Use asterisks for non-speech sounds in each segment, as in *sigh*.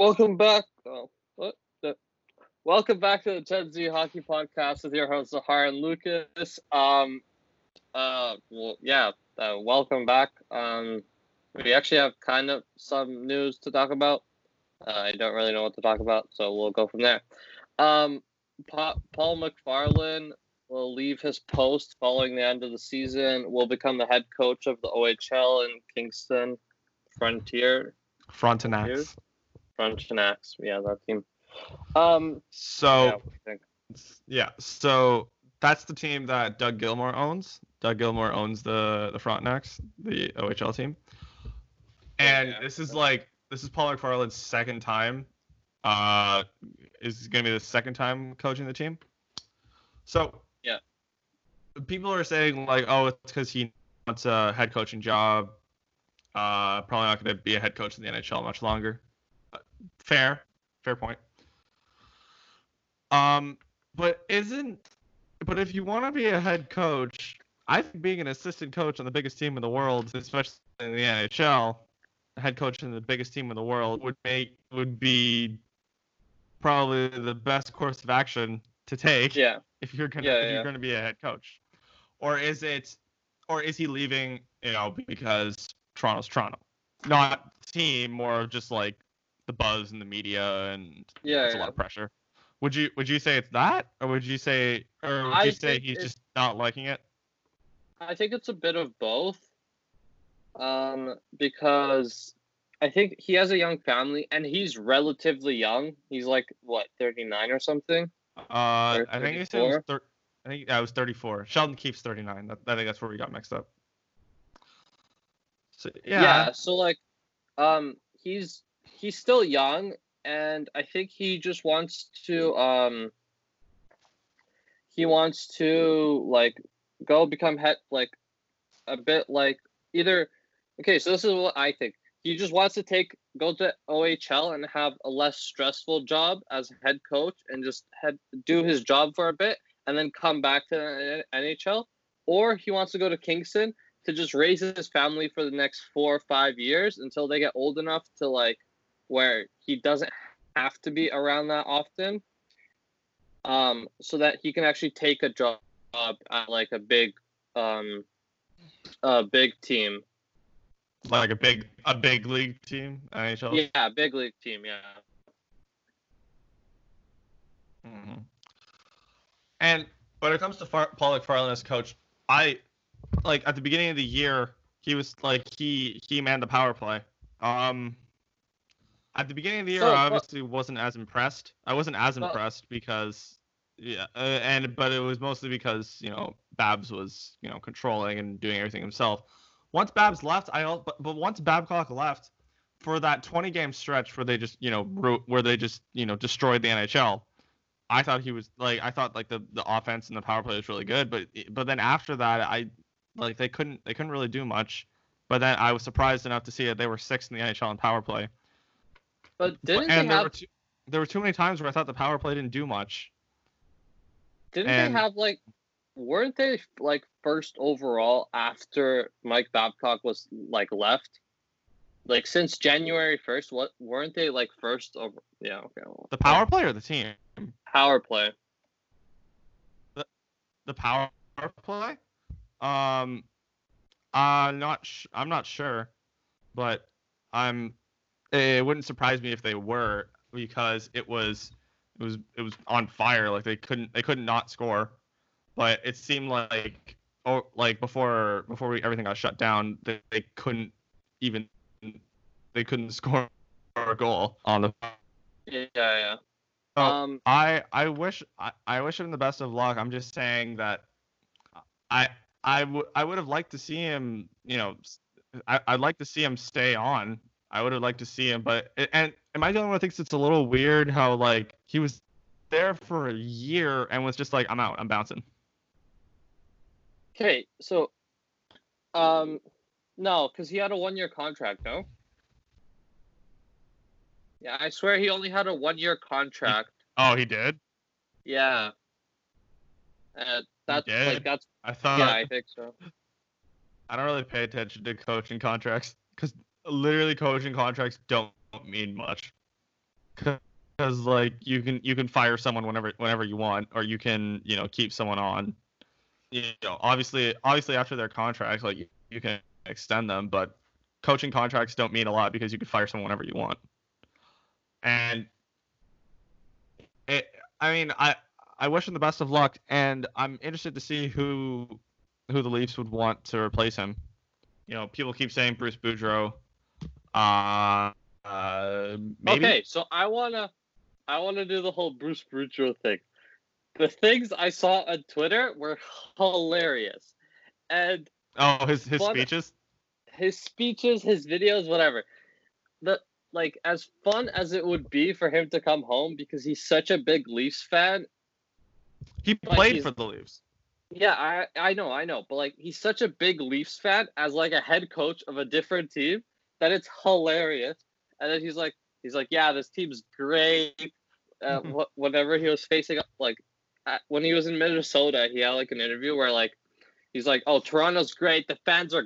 Welcome back. Oh, what? The, welcome back to the Gen Z Hockey Podcast with your hosts Zahar and Lucas. Um, uh, well, yeah, uh, welcome back. Um, we actually have kind of some news to talk about. Uh, I don't really know what to talk about, so we'll go from there. Um, pa- Paul McFarland will leave his post following the end of the season. Will become the head coach of the OHL in Kingston Frontier. Frontenacs. Frontenacs, yeah, that team. Um, So yeah, what do you think? yeah, so that's the team that Doug Gilmour owns. Doug Gilmour owns the the Frontenacs, the OHL team. And Yeah. this is like this is Paul McFarland's second time. Uh, is going to be the second time coaching the team. So Yeah. people are saying like, oh, it's because he wants a head coaching job. Uh, probably not going to be a head coach in the NHL much longer. Fair, fair point. Um, but isn't but if you want to be a head coach, I think being an assistant coach on the biggest team in the world, especially in the NHL, head coach in the biggest team in the world would make would be probably the best course of action to take Yeah, if you're gonna Yeah, if yeah. you're gonna be a head coach, or is it, or is he leaving? You know, because Toronto's Toronto, not team, more of just like the buzz in the media and yeah, it's a lot of pressure. Would you would you say it's that, or would you say, or would I you say he's just not liking it? I think it's a bit of both. Um, because I think he has a young family and he's relatively young. He's like what, 39 or something? Uh, Or I think he said was 34? thir- I think yeah, it was 34. Sheldon Keefe's 39. That, I think that's where we got mixed up. So yeah, so like um he's he's still young and I think he just wants to um he wants to like go become head like a bit like either okay so this is what I think. He just wants to take go to OHL and have a less stressful job as head coach and just head do his job for a bit and then come back to the NHL or he wants to go to Kingston to just raise his family for the next four or five years until they get old enough to like where he doesn't have to be around that often um so that he can actually take a job at like a big um a big team like a big a big league team, NHL. yeah big league team yeah hmm And when it comes to Far- Paul McFarland as coach, I like at the beginning of the year he was like he he manned the power play. Um, at the beginning of the year, So, I obviously wasn't as impressed. I wasn't as impressed because yeah, uh, and but it was mostly because you know Babs was you know controlling and doing everything himself. Once Babs left, I but, but once Babcock left for that 20 game stretch where they just you know where they just you know destroyed the NHL. I thought he was like I thought like the the offense and the power play was really good, but but then after that I like they couldn't they couldn't really do much. But then I was surprised enough to see that they were sixth in the NHL in power play. But didn't and they there have were too, there were too many times where I thought the power play didn't do much. didn't and- they have like weren't they like first overall after Mike Babcock was like left like since January 1st what weren't they like first over yeah okay well, The power play or the team? power play The power play? Um, uh, not sh- I'm not sure, but I'm. It wouldn't surprise me if they were because it was it was it was on fire. Like they couldn't they couldn't not score, but it seemed like oh like before before we, everything got shut down they, they couldn't even they couldn't *laughs* score a goal on the. yeah yeah Oh, um I I wish I, I wish him the best of luck. I'm just saying that I I would I would have liked to see him. You know, I I'd like to see him stay on. I would have liked to see him, but and am I the only one who thinks it's a little weird how like he was there for a year and was just like I'm out, I'm bouncing. okay so um no cuz he had a one year contract no? Yeah I swear he only had a one year contract Oh, he did. yeah. Uh, that's like that's I thought yeah I think so. I don't really pay attention to coaching contracts because literally coaching contracts don't mean much. because like you can you can fire someone whenever whenever you want, or you can you know keep someone on. You know, obviously, obviously after their contract, like you, can extend them, but coaching contracts don't mean a lot because you can fire someone whenever you want. And it, I mean, I I wish him the best of luck, and I'm interested to see who who the Leafs would want to replace him. You know, people keep saying Bruce Boudreau. Uh, uh, maybe. Okay, so I wanna, I wanna do the whole Bruce Boudreau thing. The things I saw on Twitter were hilarious, and Oh, his his Fun- speeches. his speeches, his videos, whatever. The like as fun as it would be for him to come home because he's such a big Leafs fan. He played for the Leafs. Yeah, I I know, I know, but like he's such a big Leafs fan as like a head coach of a different team that it's hilarious. And then he's like, he's like, yeah, this team's great. Uh, Mhm. wh- whenever he was facing up, like at, when he was in Minnesota, he had like an interview where like he's like, oh, Toronto's great, the fans are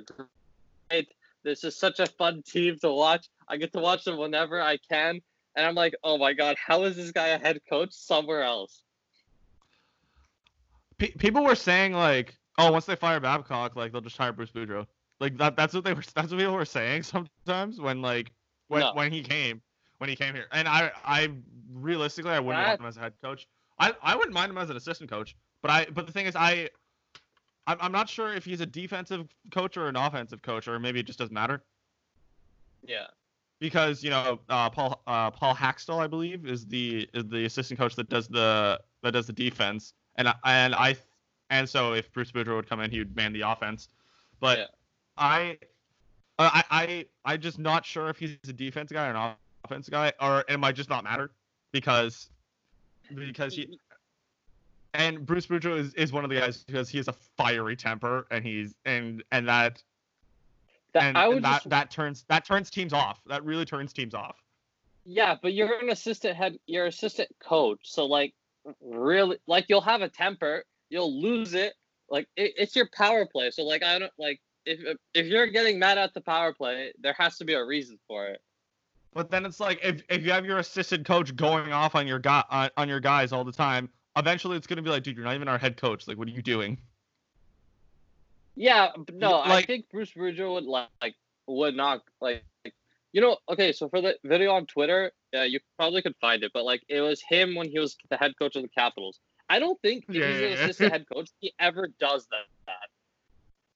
great. This is such a fun team to watch. I get to watch them whenever I can. And I'm like, oh my god, how is this guy a head coach somewhere else? Pe- people were saying like, oh, once they fire Babcock, like they'll just hire Bruce Boudreau. Like that. That's what they were. *laughs* That's what people were saying sometimes when like when No. when he came when he came here. And I I realistically I wouldn't That- want him as a head coach. I I wouldn't mind him as an assistant coach. But I but the thing is I. I'm I'm not sure if he's a defensive coach or an offensive coach, or maybe it just doesn't matter. Yeah. because you know uh, Paul uh, Paul Hakstol, I believe, is the is the assistant coach that does the that does the defense, and I- and I and so if Bruce Boudreau would come in, he would man the offense. But Yeah. I, uh, I I I just not sure if he's a defense guy or an offense guy, or it might just not matter because because he and Bruce Boudreau is, is one of the guys because he has a fiery temper and he's and and that That, and, I would and that just that turns that turns teams off. That really turns teams off. Yeah, but you're an assistant head. You're assistant coach, so like, really, like you'll have a temper, you'll lose it. Like it, it's your power play, so like I don't like if if you're getting mad at the power play, there has to be a reason for it. But then it's like if, if you have your assistant coach going off on your guy on, on your guys all the time, eventually it's gonna be like, dude, you're not even our head coach. Like, what are you doing? Yeah, but no, I think Bruce Boudreau would like, like would not like, like you know. Okay, so for the video on Twitter, uh, you probably could find it, but like it was him when he was the head coach of the Capitals. I don't think Yeah, he's yeah, an yeah. assistant *laughs* head coach, he ever does that.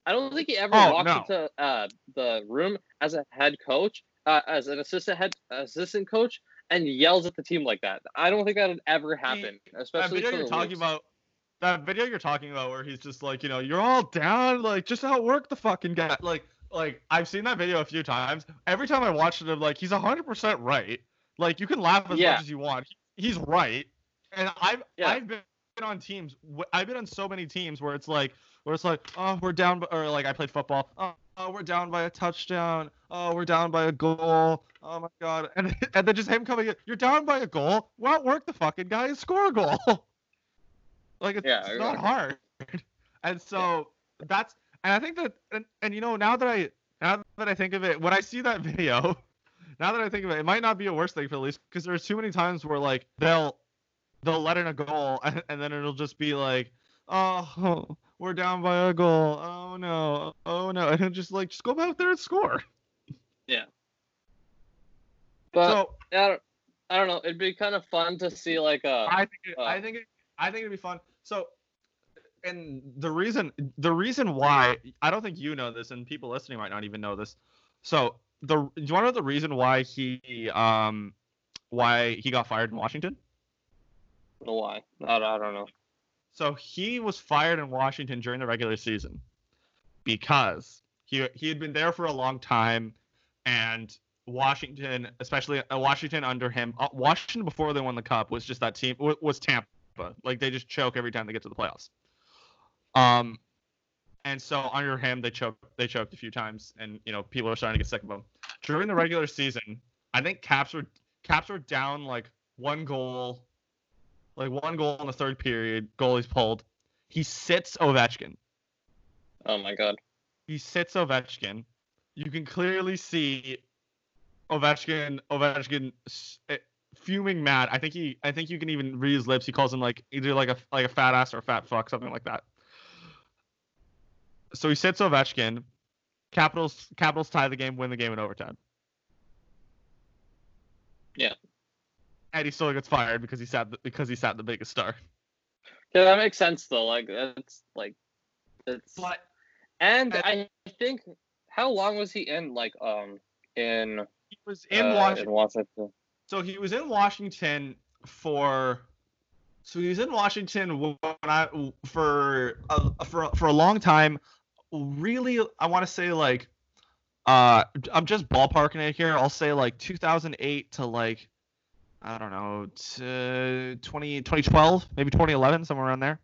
That. I don't think he ever Oh, walks no. into uh, the room as a head coach, uh, as an assistant head assistant coach, and yells at the team like that. I don't think that would ever happen, that especially video you're talking Leafs. about that video you're talking about where he's just like you know you're all down like just outwork the fucking guy like like i've seen that video a few times every time i watch it i'm like he's 100% right like you can laugh as Yeah. much as you want he's right and i've Yeah. i've been on teams i've been on so many teams where it's like where it's like oh we're down or like i played football. Oh, oh we're down by a touchdown. Oh we're down by a goal. Oh my god. And *laughs* and then just him coming in you're down by a goal? Well outwork the fucking guy and score a goal. *laughs* Like it's, Yeah, it's not hard. And so that's and i think that and, and you know now that i now that i think of it when i see that *laughs* video now that i think of it it might not be a worse thing for the leafs because there's too many times where like they'll they'll let in a goal and, and then it'll just be like oh we're down by a goal oh no oh no and just like just go out there and score Yeah. But so I don't, I don't know. It'd be kind of fun to see like a. I think it, Uh, I think it, I think it'd be fun. So, and the reason the reason why I don't think you know this, and people listening might not even know this. So the do you want to know the reason why he um why he got fired in Washington? I why. I I don't know. So he was fired in Washington during the regular season because he he had been there for a long time, and Washington, especially uh, Washington under him, uh, Washington before they won the cup was just that team was Tampa. Like they just choke every time they get to the playoffs. Um, and so under him they choked they choked a few times, and you know people are starting to get sick of him. During the regular season, I think Caps were Caps were down like one goal like one goal in the third period. Goalie's pulled. He sits Ovechkin. Oh my god. He sits Ovechkin. You can clearly see Ovechkin. Ovechkin eh, fuming mad. I think he I think you can even read his lips. He calls him like either like a like a fat ass or a fat fuck, something like that. So he sits Ovechkin. Capitals Capitals tie the game, win the game in overtime. Yeah. And he still gets fired because he sat the, because he sat the biggest star. Yeah, that makes sense though. Like that's like it's But and and- I think how long was he in like um in he was in uh, Washington. in Washington? So he was in Washington for. So he was in Washington when I for a, for for a long time. Really, I want to say like, uh, I'm just ballparking it here. I'll say like 2008 to like, I don't know, to 20 2012, maybe 2011, somewhere around there.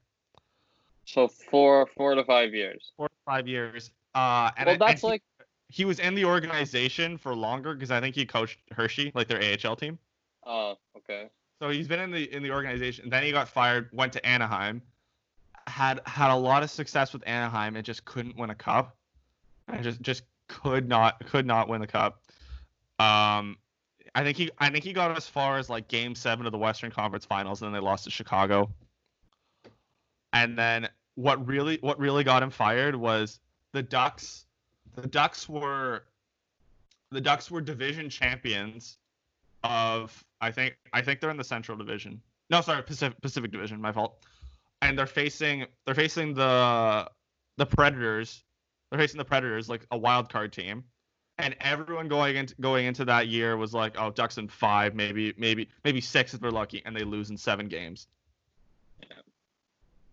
So four four to five years. Four to five years. Uh, and, well, I- and that's he- like he was in the organization for longer because I think he coached Hershey, like their AHL team. oh okay. So he's been in the in the organization. Then he got fired, went to Anaheim, had had a lot of success with Anaheim, and just couldn't win a cup. And just just could not could not win the cup. Um, I think he I think he got as far as like Game Seven of the Western Conference Finals, and then they lost to Chicago. And then what really what really got him fired was the Ducks. The Ducks were the Ducks were division champions of I think I think they're in the Central Division. No, sorry, Pacific Pacific Division. My fault. And they're facing they're facing the the Predators. They're facing the Predators like a wild card team. And everyone going into going into that year was like, oh, Ducks in five, maybe maybe maybe six if they're lucky, and they lose in seven games. Yeah.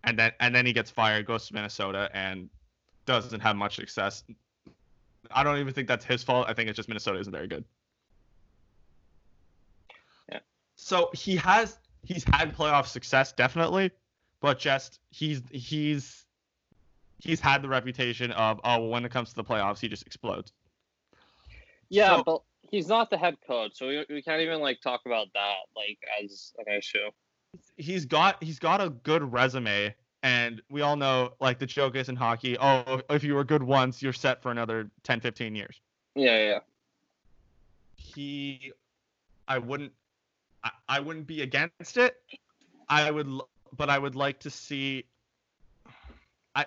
And then and then he gets fired, goes to Minnesota, and doesn't have much success. I don't even think that's his fault. I think it's just Minnesota isn't very good. Yeah. So he has he's had playoff success definitely, but just he's he's he's had the reputation of oh when it comes to the playoffs he just explodes. Yeah, So- but he's not the head coach, so we, we can't even like talk about that like as an issue. He's got he's got a good resume and we all know like the joke is in hockey, oh if you were good once you're set for another 10 15 years. Yeah, yeah. he i wouldn't I, I wouldn't be against it i would but i would like to see I,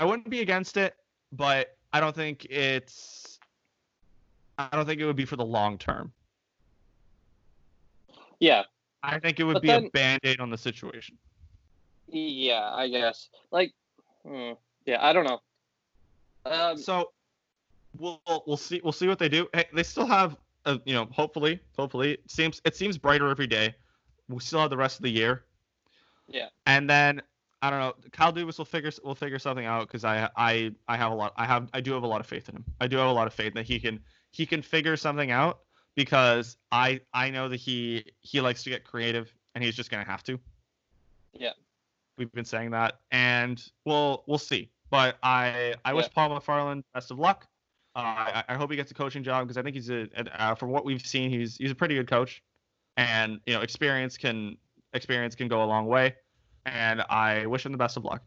I wouldn't be against it but i don't think it's i don't think it would be for the long term Yeah, i think it would But be then- a band-aid on the situation yeah, I guess. Like, hmm, yeah, I don't know. Um, so we'll we'll see we'll see what they do hey, they still have uh, you know hopefully hopefully it seems it seems brighter every day we still have the rest of the year Yeah. And then I don't know. Kyle Dubas will figure will figure something out because I I I have a lot. I have I do have a lot of faith in him. I do have a lot of faith that he can he can figure something out because I I know that he he likes to get creative and he's just gonna have to. Yeah. We've been saying that, and we'll we'll see. But I I wish Yeah. Paul McFarland best of luck. Uh, I, I hope he gets a coaching job because I think he's a, a uh, from what we've seen he's he's a pretty good coach, and you know experience can experience can go a long way and I wish him the best of luck.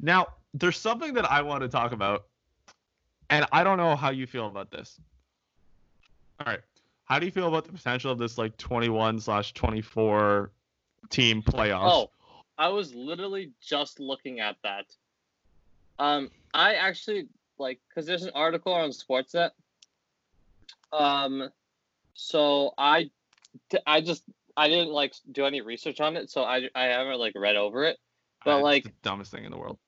Now, there's something that I want to talk about, and I don't know how you feel about this. All right, how do you feel about the potential of this like 21 slash 24 team playoffs? Oh, I was literally just looking at that. Um, I actually like because there's an article on Sportsnet. Um, so I, I just I didn't like do any research on it, so I I haven't like read over it. but, it's like- the dumbest thing in the world.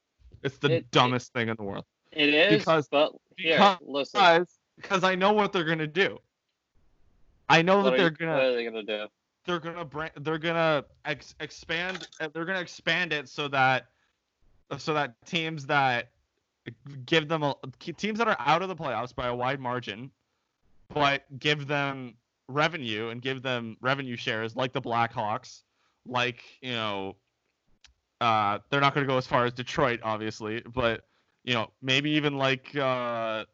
It's the It- it- dumbest thing in the world It is, Because- but here, because- listen. because because I know what they're gonna do. I know What that they're you, gonna what are they gonna do? they're gonna bring they're gonna ex- expand uh, they're gonna expand it so that so that teams that give them a, teams that are out of the playoffs by a wide margin but give them revenue and give them revenue shares like the Blackhawks like you know uh they're not going to go as far as Detroit obviously but you know maybe even like uh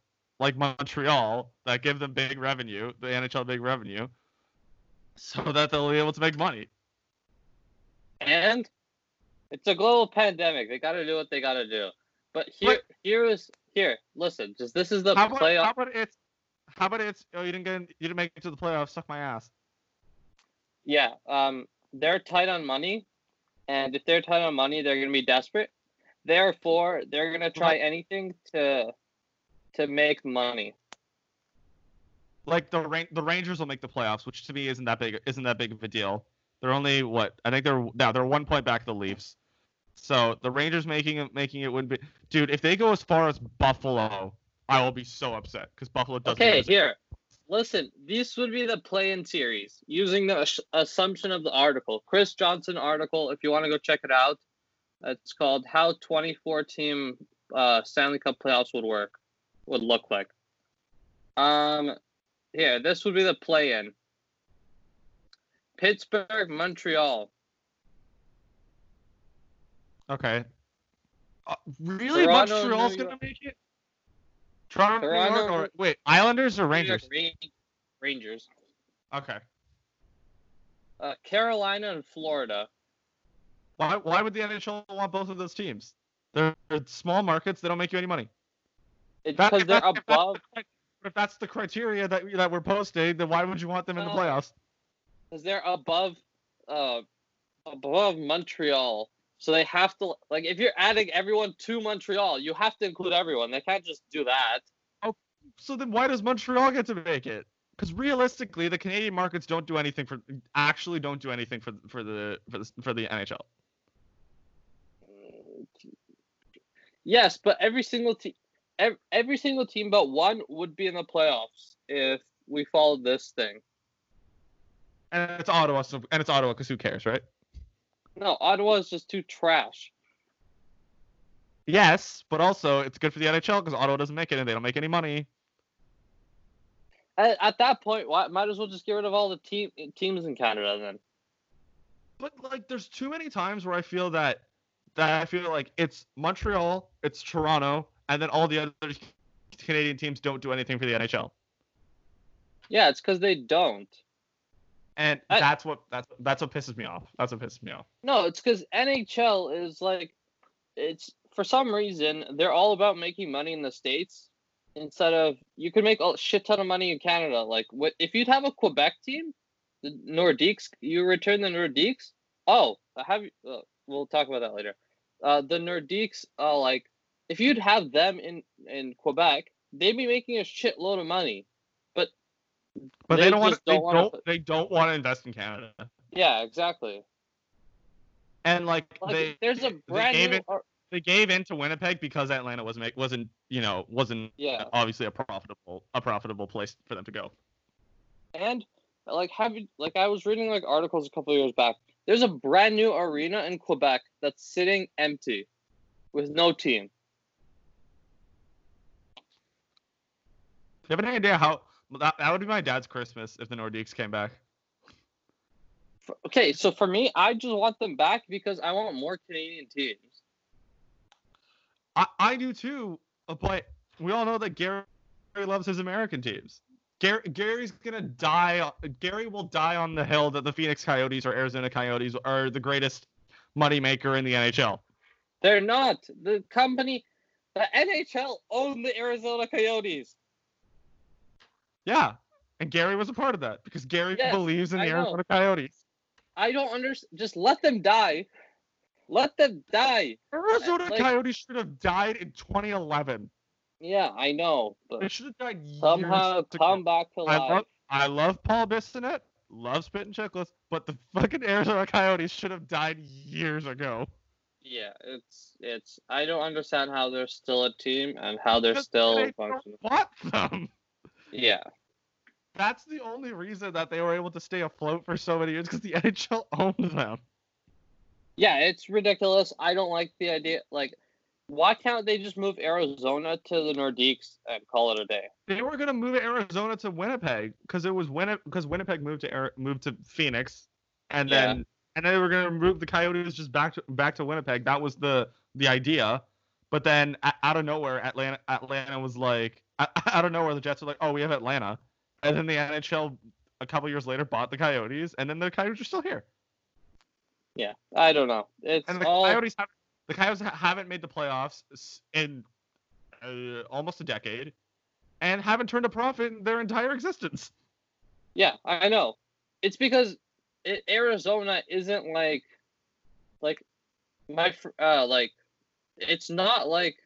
like Montreal that give them big revenue the NHL big revenue so *laughs* that they'll be able to make money. And it's a global pandemic. They got to do what they got to do. But here, But- here is here. Listen, just this is the How about, playoff. how about it's how about it's oh you didn't get in, you didn't make it to the playoffs, suck my ass. Yeah. Um, they're tight on money, and if they're tight on money, they're gonna be desperate. Therefore, they're gonna try anything to to make money. Like the Ran- the Rangers will make the playoffs, which to me isn't that big isn't that big of a deal. They're only what I think they're now they're one point back of the Leafs. So the Rangers making it making it wouldn't be dude. If they go as far as Buffalo, I will be so upset because Buffalo doesn't. Okay, here. Listen, this would be the play-in series using the assumption of the article, Chris Johnston article. If you want to go check it out, it's called "How 24 Team uh, Stanley Cup Playoffs Would Work, Would Look Like." Um, here, this would be the play-in. Pittsburgh, Montreal. Okay. Uh, really, Toronto, Montreal's gonna make it? Toronto, New York, or wait, Islanders or Rangers? Rangers. Okay. Uh, Carolina and Florida. Why why would the NHL want both of those teams? They're, they're small markets. They don't make you any money. It's because if they're that's- if that's above. the If that's the criteria that that we're posting, then why would you want them in the playoffs? because they're above uh above Montreal. So they have to like if you're adding everyone to Montreal, you have to include everyone. They can't just do that. Oh, So then why does Montreal get to make it? Because realistically, the Canadian markets don't do anything for actually don't do anything for for the for the for the NHL. Yes, but every single team every, every single team but one would be in the playoffs if we followed this thing. And it's Ottawa, so and it's Ottawa because who cares, right? No, Ottawa is just too trash. Yes, but also it's good for the NHL because Ottawa doesn't make it and they don't make any money. At, at that point, why, might as well just get rid of all the team teams in Canada then. But like, there's too many times where I feel that that I feel like it's Montreal, it's Toronto, and then all the other Canadian teams don't do anything for the NHL, Yeah, it's because they don't. and I- that's what that's that's what pisses me off. That's what pisses me off. No, it's because NHL is like, it's for some reason they're all about making money in the states instead of you could make a shit ton of money in Canada. Like, what if you'd have a Quebec team, the Nordiques, you return the Nordiques. Oh, have you? Uh, we'll talk about that later. Uh, the Nordiques, uh, like, if you'd have them in in Quebec, they'd be making a shitload of money. But they, They don't want they don't don't put- they don't want to invest in Canada, Yeah, exactly. and like, Like, they there's a they brand gave new. it they gave in to Winnipeg because Atlanta was make wasn't you know wasn't yeah. obviously a profitable a profitable place for them to go. And like have you like I was reading like articles a couple of years back. There's a brand new arena in Quebec that's sitting empty with no team. Do you have any idea how that, that would be my dad's Christmas if the Nordiques came back? Okay, so for me, I just want them back because I want more Canadian teams. I, I do too, but we all know that Gary loves his American teams. Gary, Gary's gonna die. Gary will die on the hill that the Phoenix Coyotes or Arizona Coyotes are the greatest moneymaker in the NHL. They're not. The company the NHL own the Arizona Coyotes. Yeah, and Gary was a part of that because Gary Yes, believes in the I know. Arizona Coyotes. I don't understand. Just let them die. Let them die. Arizona like- Coyotes should have died in 2011. Yeah, I know, They should have died years somehow ago. come back to I life. love I love Paul Bissonnette, love spitting Chiclets, but the fucking Arizona Coyotes should have died years ago. Yeah, it's it's. I don't understand how they're still a team and how they're Because still they functioning. Bought them. Yeah, That's the only reason that they were able to stay afloat for so many years because the *laughs* NHL owned them. yeah, it's ridiculous. I don't like the idea. Like, why can't they just move Arizona to the Nordiques and call it a day? They were gonna move Arizona to Winnipeg because it was Winni- because Winnipeg moved to Ari- moved to Phoenix, and Yeah. then and then they were gonna move the Coyotes just back to back to Winnipeg. That was the the idea. But then a- out of nowhere, Atlanta Atlanta was like o- *laughs* out of nowhere the Jets were like, oh, we have Atlanta, and then the NHL a couple years later bought the Coyotes, and then the Coyotes are still here. Yeah, I don't know. It's And the all Coyotes have the Coyotes ha- haven't made the playoffs in uh, almost a decade, and haven't turned a profit in their entire existence. yeah, I know. It's because it, Arizona isn't like like my uh like it's not like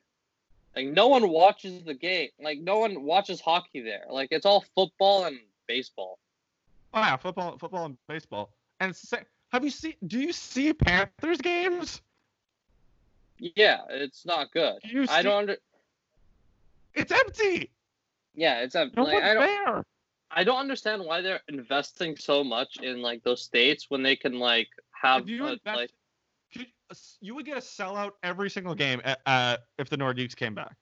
like no one watches the game. Like no one watches hockey there. Like it's all football and baseball. Oh yeah, football, football and baseball. And have you seen? Do you see Panthers games? Yeah, it's not good. You I don't under It's empty. yeah, it's a No like, one's I don't there. I don't understand why they're investing so much in like those states when they can like have you uh, invest- like you, you would get a sellout every single game uh, uh, if the Nordiques came back.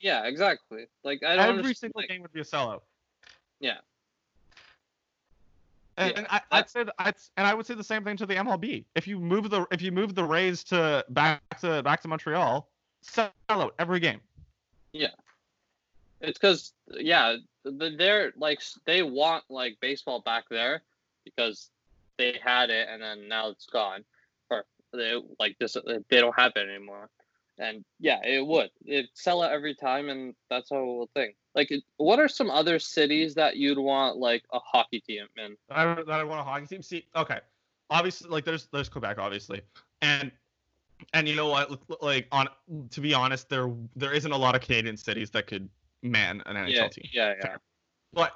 yeah, exactly. Like I don't Every single like, game would be a sellout. Yeah. And, Yeah, and I, I'd say I'd, and I would say the same thing to the MLB. If you move the if you move the Rays to back to back to Montreal, sellout every game. Yeah, it's because yeah, th- they're like they want like baseball back there because they had it and then now it's gone, or they like this they don't have it anymore. And yeah, it would it sell out every time, and that's a whole thing. Like, what are some other cities that you'd want like a hockey team in? I that I want a hockey team. See, okay, obviously, like there's there's Quebec, obviously, and and you know what? Like on to be honest, there there isn't a lot of Canadian cities that could man an NHL Yeah, team. yeah, yeah. But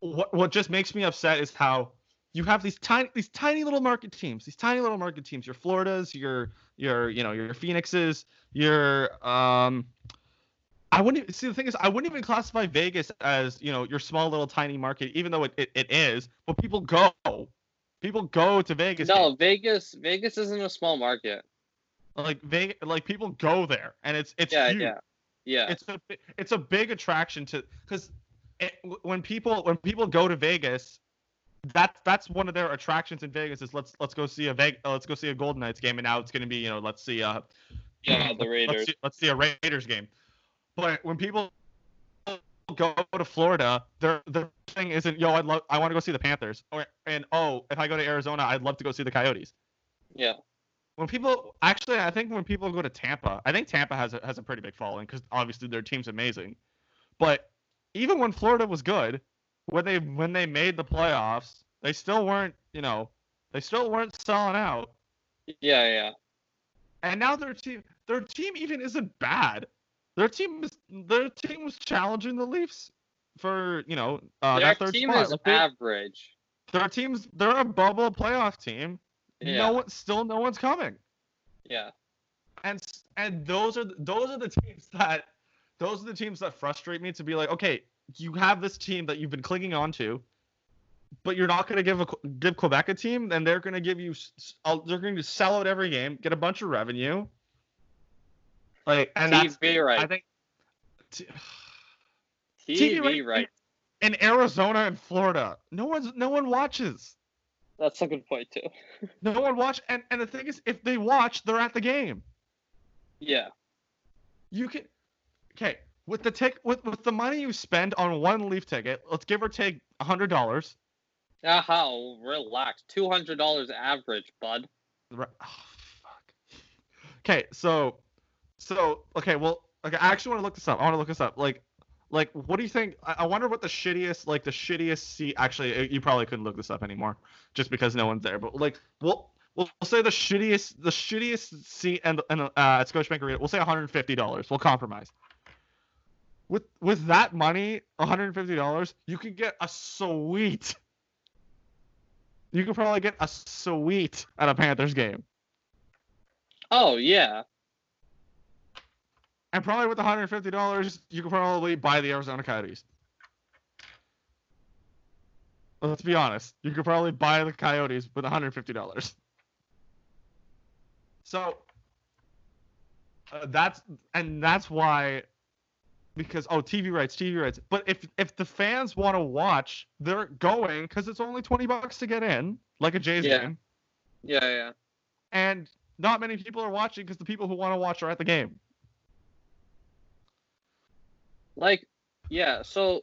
what what just makes me upset is how you have these tiny these tiny little market teams, these tiny little market teams. Your Floridas, your your you know your Phoenixes, your um. I wouldn't even, see the thing is I wouldn't even classify Vegas as you know your small little tiny market, even though it, it, it is. But people go, people go to Vegas. No, games. Vegas. Vegas isn't a small market. like Vegas, like people go there, and it's it's yeah, huge. yeah, yeah. it's a it's a big attraction to because when people when people go to Vegas, that's that's one of their attractions in Vegas is let's let's go see a Vegas, let's go see a Golden Knights game, and now it's gonna be you know let's see uh yeah, the Raiders. let's see, let's see a Raiders game. But when people go to Florida, their their thing isn't yo I love I want to go see the Panthers or and oh if I go to Arizona I'd love to go see the Coyotes. Yeah, When people actually, I think when people go to Tampa, I think Tampa has a, has a pretty big following because obviously their team's amazing. But even when Florida was good, when they when they made the playoffs, they still weren't, you know, they still weren't selling out. yeah, yeah. And now their team their team even isn't bad. Their team is their team was challenging the Leafs for you know uh, Their that third team spot. is Like, average. their team's they're a bubble playoff team. Yeah, No one still no one's coming. yeah, and and those are the, those are the teams that those are the teams that frustrate me to be like okay you have this team that you've been clinging on to but you're not going to give a give Quebec a team then they're going to give you they're going to sell out every game get a bunch of revenue like and that's TV right. I think t- *sighs* TV, right- right. in Arizona and Florida no one's no one watches That's a good point too. *laughs* no one watch and and the thing is if they watch they're at the game Yeah, you can okay with the tick with with the money you spend on one leaf ticket let's give or take a hundred dollars ah, how relax. Two hundred dollars average, bud. oh, fuck okay so so okay well okay i actually want to look this up i want to look this up like like what do you think I, I wonder what the shittiest like the shittiest seat actually uh, you probably couldn't look this up anymore just because no one's there but like we'll We'll say the shittiest, the shittiest seat and and uh, at Scotiabank Arena. We'll say 150 dollars. We'll compromise. With with that money, 150 dollars, you can get a suite. You can probably get a suite at a Panthers game, Oh yeah, and probably with 150 dollars, you can probably buy the Arizona Coyotes. Let's be honest. You could probably buy the Coyotes with 150 dollars. So uh, that's and that's why because oh TV rights, TV rights. But if if the fans want to watch, they're going because it's only 20 bucks to get in, like a Jays Yeah. game, yeah, yeah. and not many people are watching because the people who want to watch are at the game. Like, yeah. So,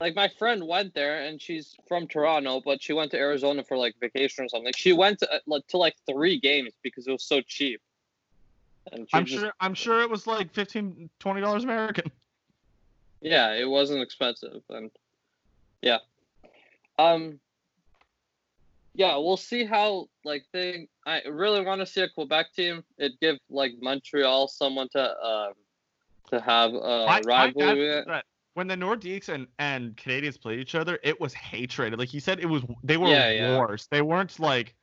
like, my friend went there, and she's from Toronto, but she went to Arizona for like vacation or something. She went to, uh, like, to like three games because it was so cheap. And I'm just, sure I'm sure it was like 15 20 dollars American. Yeah, it wasn't expensive, and yeah. Um. yeah, we'll see how like they. I really want to see a Quebec team. It give like Montreal someone to um to have a I- I rivalry. that when the Nordiques and, and Canadiens played each other, it was hatred. Like he said, it was they were Yeah, yeah. wars. They weren't like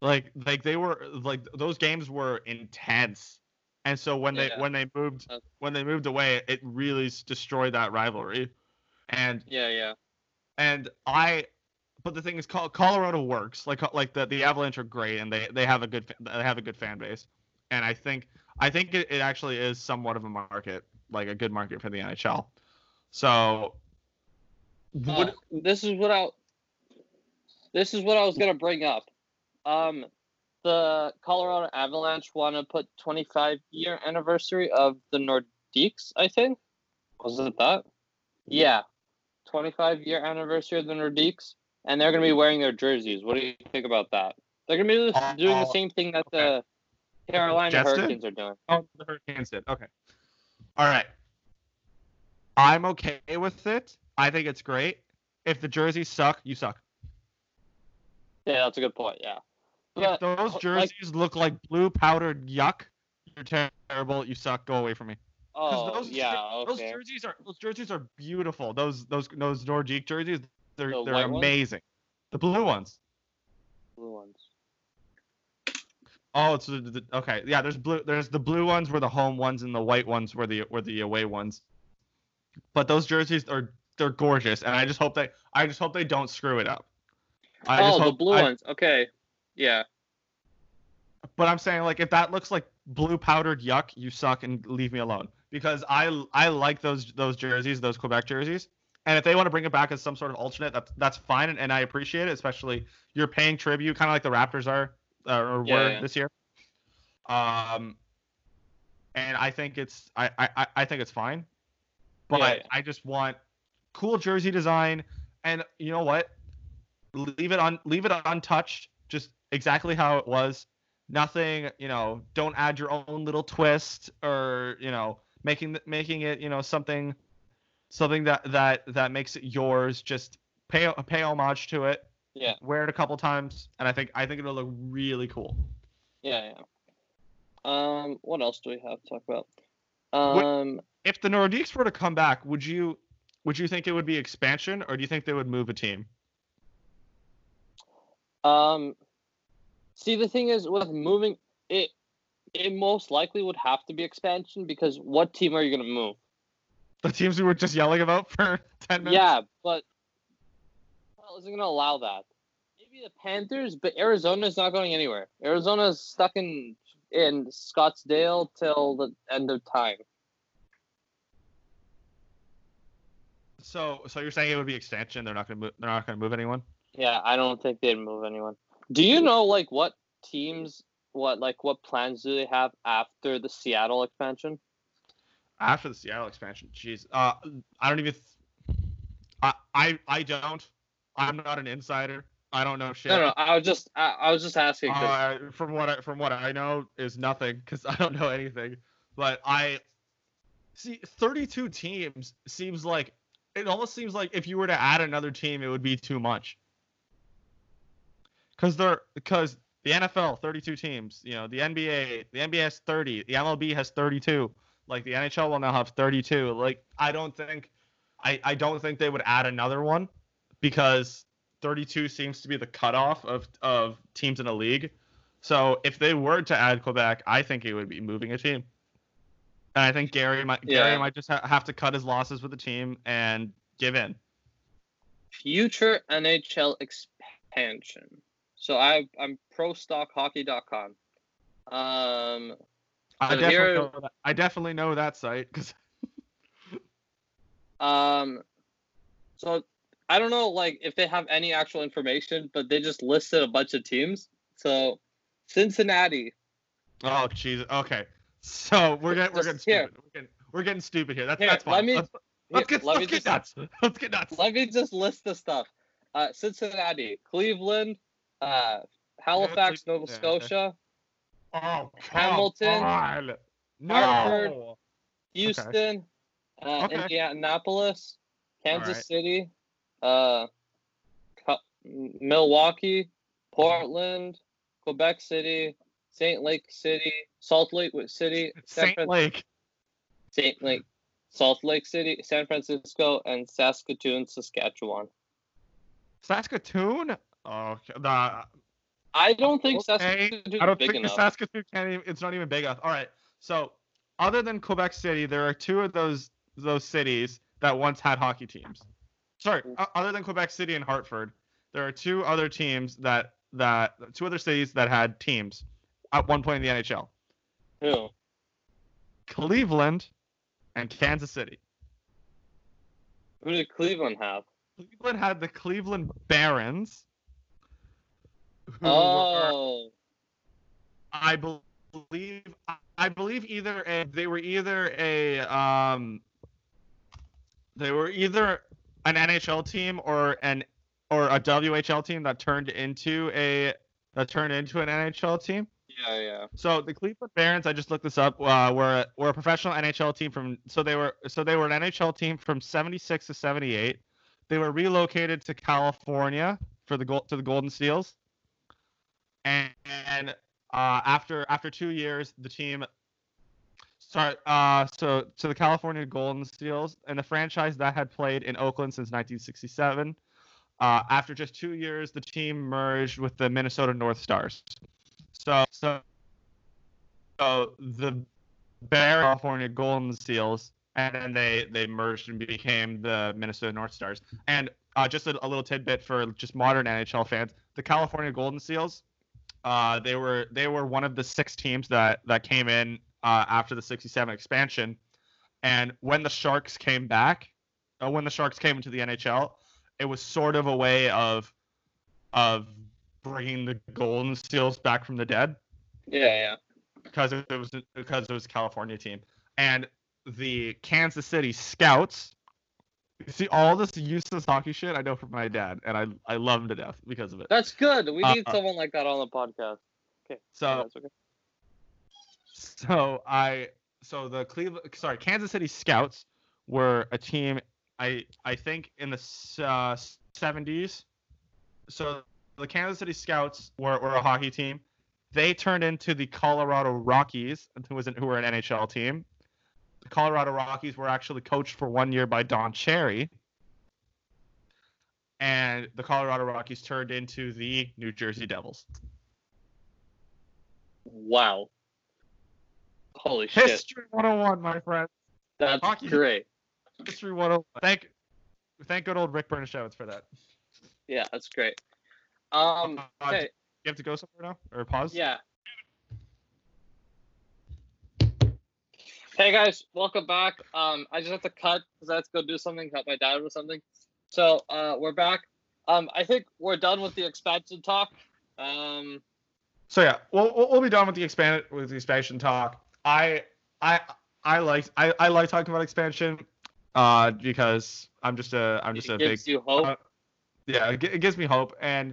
like like they were like those games were intense. And so when they Yeah. when they moved Uh, when they moved away, it really destroyed that rivalry. And yeah, yeah, and I but the thing is Colorado works. Like like the the Avalanche are great and they they have a good they have a good fan base. And I think I think it, it actually is somewhat of a market, like a good market for the NHL. So Uh, this is what I. This is what I was gonna bring up. Um, the Colorado Avalanche want to put 25 year anniversary of the Nordiques. I think was it that? Yeah, 25 year anniversary of the Nordiques, and they're gonna be wearing their jerseys. What do you think about that? They're gonna be Uh, doing the same thing that the Carolina Jets did? Hurricanes are doing. oh, the Hurricanes did. Okay. All right. I'm okay with it. I think it's great. If the jerseys suck, you suck. Yeah, that's a good point. Yeah, If but those uh, like- jerseys look like blue powdered yuck, you're terrible. You suck. Go away from me. oh those, yeah, Those okay. jerseys are those jerseys are beautiful. Those those those Nordique jerseys, they're The they're white ones? amazing. The blue ones. Blue ones. Oh, it's the, the, okay. Yeah, there's blue. There's the blue ones were the home ones, and the white ones were the were the away ones. But those jerseys are they're gorgeous, and I just hope they I just hope they don't screw it up. I just oh, the blue I- ones. Okay. Yeah. But I'm saying like if that looks like blue powdered yuck, you suck and leave me alone because I I like those those jerseys, those Quebec jerseys. And if they want to bring it back as some sort of alternate, that's that's fine, and, and I appreciate it. Especially you're paying tribute, kind of like the Raptors are uh, or Yeah, were yeah. this year. Um, and I think it's I I, I- think it's fine, but yeah. I just want cool jersey design, and you know what? Leave it on leave it untouched, just exactly how it was. Nothing, you know. Don't add your own little twist or you know making making it you know something something that that that makes it yours. Just pay pay homage to it. Yeah. Wear it a couple times, and I think I think it'll look really cool. Yeah, yeah. Um, what else do we have to talk about? What- Um, If the Nordiques were to come back, would you would you think it would be expansion, or do you think they would move a team? um, see, the thing is with moving it, it most likely would have to be expansion because what team are you gonna move? The teams we were just yelling about for *laughs* ten minutes. Yeah, but well, isn't gonna allow that. Maybe the Panthers, but Arizona's not going anywhere. Arizona's stuck in in Scottsdale till the end of time. So so you're saying it would be expansion? They're not gonna move. They're not gonna move anyone. Yeah, I don't think they'd move anyone. Do you know like what teams, what like what plans do they have after the Seattle expansion? After the Seattle expansion, jeez. Uh, I don't even. Th- I I I don't. I'm not an insider. I don't know shit. No, no, I was just I, I was just asking. Uh, from what I, from what I know is nothing because I don't know anything. But I see 32 teams seems like it almost seems like if you were to add another team, it would be too much. Because they're because the NFL 32 teams, you know, the NBA the NBA has 30, the MLB has 32, like the NHL will now have 32. Like I don't think I I don't think they would add another one because 32 seems to be the cutoff of of teams in a league. So if they were to add Quebec, I think it would be moving a team. And I think Gary might Gary might just ha- have to cut his losses with the team and give in. future NHL expansion. So I I'm prostockhockey.com. Um I definitely here- know that, I definitely know that site because *laughs* um so I don't know like if they have any actual information, but they just listed a bunch of teams. So Cincinnati. oh jeez okay so we're getting we're getting stupid we're getting, we're getting stupid here that's Here, that's fine let me- let's, let's Here, get, let let's me get just nuts *laughs* let's get nuts let me just list the stuff. Uh Cincinnati, Cleveland, uh Halifax, Nova. Scotia, oh Hamilton, on. no Hartford, Houston, uh, Okay. Indianapolis, Kansas Alright. City, uh, Milwaukee, Portland, Quebec City, Saint Lake City, Salt Lake City, *laughs* Saint Fran- Lake. Saint Lake, Salt Lake City, San Francisco, and Saskatoon, Saskatchewan. Saskatoon? Oh, okay. the, uh, I don't think Okay, Saskatoon I don't think enough. Saskatoon can't even, it's not even big enough. All right. So, other than Quebec City, there are two of those those cities that once had hockey teams. Sorry, other than Quebec City and Hartford, there are two other teams that that two other cities that had teams at one point in the NHL. Who? Cleveland and Kansas City. Who did Cleveland have? Cleveland had the Cleveland Barons. Oh, I believe I believe either a, they were either a um they were either an NHL team or an or a WHL team that turned into a that turned into an NHL team. yeah, yeah. So the Cleveland Barons, I just looked this up, uh, were were a professional NHL team from so they were so they were an NHL team from 76 to 78. They were relocated to California for the gold to the Golden Seals. And, and uh, after after two years, the team sorry uh so to the California Golden Seals and the franchise that had played in Oakland since 1967. Uh, after just two years, the team merged with the Minnesota North Stars. So, so, so the Bear California Golden Seals, and then they they merged and became the Minnesota North Stars. And uh, just a, a little tidbit for just modern NHL fans: the California Golden Seals, uh, they were they were one of the six teams that that came in uh, after the '67 expansion. And when the Sharks came back, uh, when the Sharks came into the NHL, it was sort of a way of of bringing the Golden Seals back from the dead Yeah, yeah. because it was because it was a California team, and the Kansas City Scouts. You See all this useless hockey shit I know from my dad, and I I love him to death because of it. That's good. We Uh, need someone like that on the podcast. Okay. So yeah, okay. So I so the Cleveland sorry Kansas City Scouts were a team I I think in the uh, 70s. So the Kansas City Scouts were, were a hockey team. They turned into the Colorado Rockies, who was an, who were an NHL team. The Colorado Rockies were actually coached for one year by Don Cherry. And the Colorado Rockies turned into the New Jersey Devils. Wow. Holy shit. History 101, my friend. That's hockey. great. History 101. Thank, thank good old Rick Bernashowitz for that. Yeah, that's great. Um, Uh, okay, You have to go somewhere now, or pause. yeah. Hey guys, welcome back. Um, I just have to cut because I have to go do something, help my dad with something. So uh, we're back. Um, I think we're done with the expansion talk. Um, So yeah, we'll we'll, be done with the expanded with the expansion talk. I I I like I, I like talking about expansion, uh, because I'm just a I'm just it a big you hope. uh, yeah it, it gives me hope and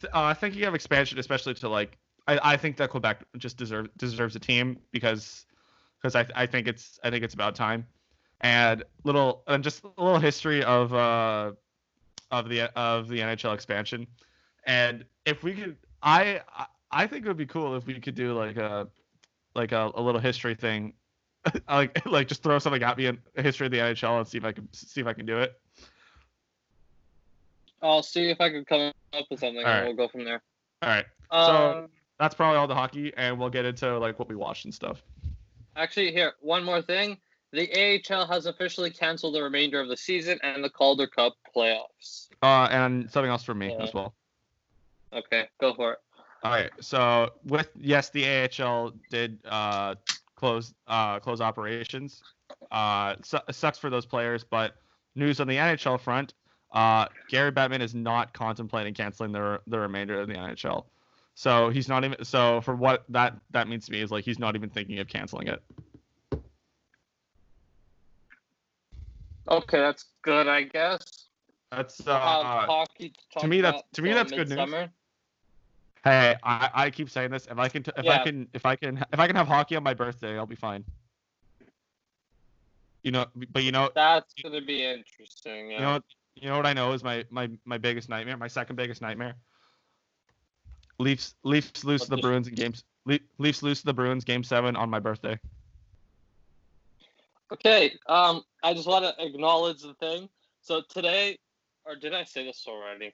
th- uh, I think you have expansion especially to like I, I think that Quebec just deserves deserves a team because because I I think it's I think it's about time and little and just a little history of uh of the of the NHL expansion and if we could I I- think it would be cool if we could do like a like a, a little history thing *laughs* like like just throw something at me in a history of the NHL and see if I can see if I can do it. I'll see if I can come up with something, All and right. we'll go from there. All right. Um, That's probably all the hockey, and we'll get into like what we watched and stuff. Actually, here, one more thing. The AHL has officially canceled the remainder of the season and the Calder Cup playoffs. Uh, and something else for me Yeah. as well. Okay, go for it. All right. So with yes, the AHL did uh close uh close operations. Uh, su- sucks for those players, but news on the NHL front. Uh, Gary Bettman is not contemplating canceling the the remainder of the NHL. So he's not even. So for what that that means to me is like he's not even thinking of canceling it. Okay, that's good, I guess. That's uh, hockey to me, that's- to me, that's good news. Hey, I, I keep saying this. If I can, t- if I can, if I can, if I can have hockey on my birthday, I'll be fine. You know, but you know, That's gonna be interesting. Yeah. you know, you know what I know is my my my biggest nightmare, my second biggest nightmare. Leafs Leafs lose to the Bruins in games. Le- Leafs lose to the Bruins game seven on my birthday. Okay, um, I just want to acknowledge the thing. So today, or did I say this already?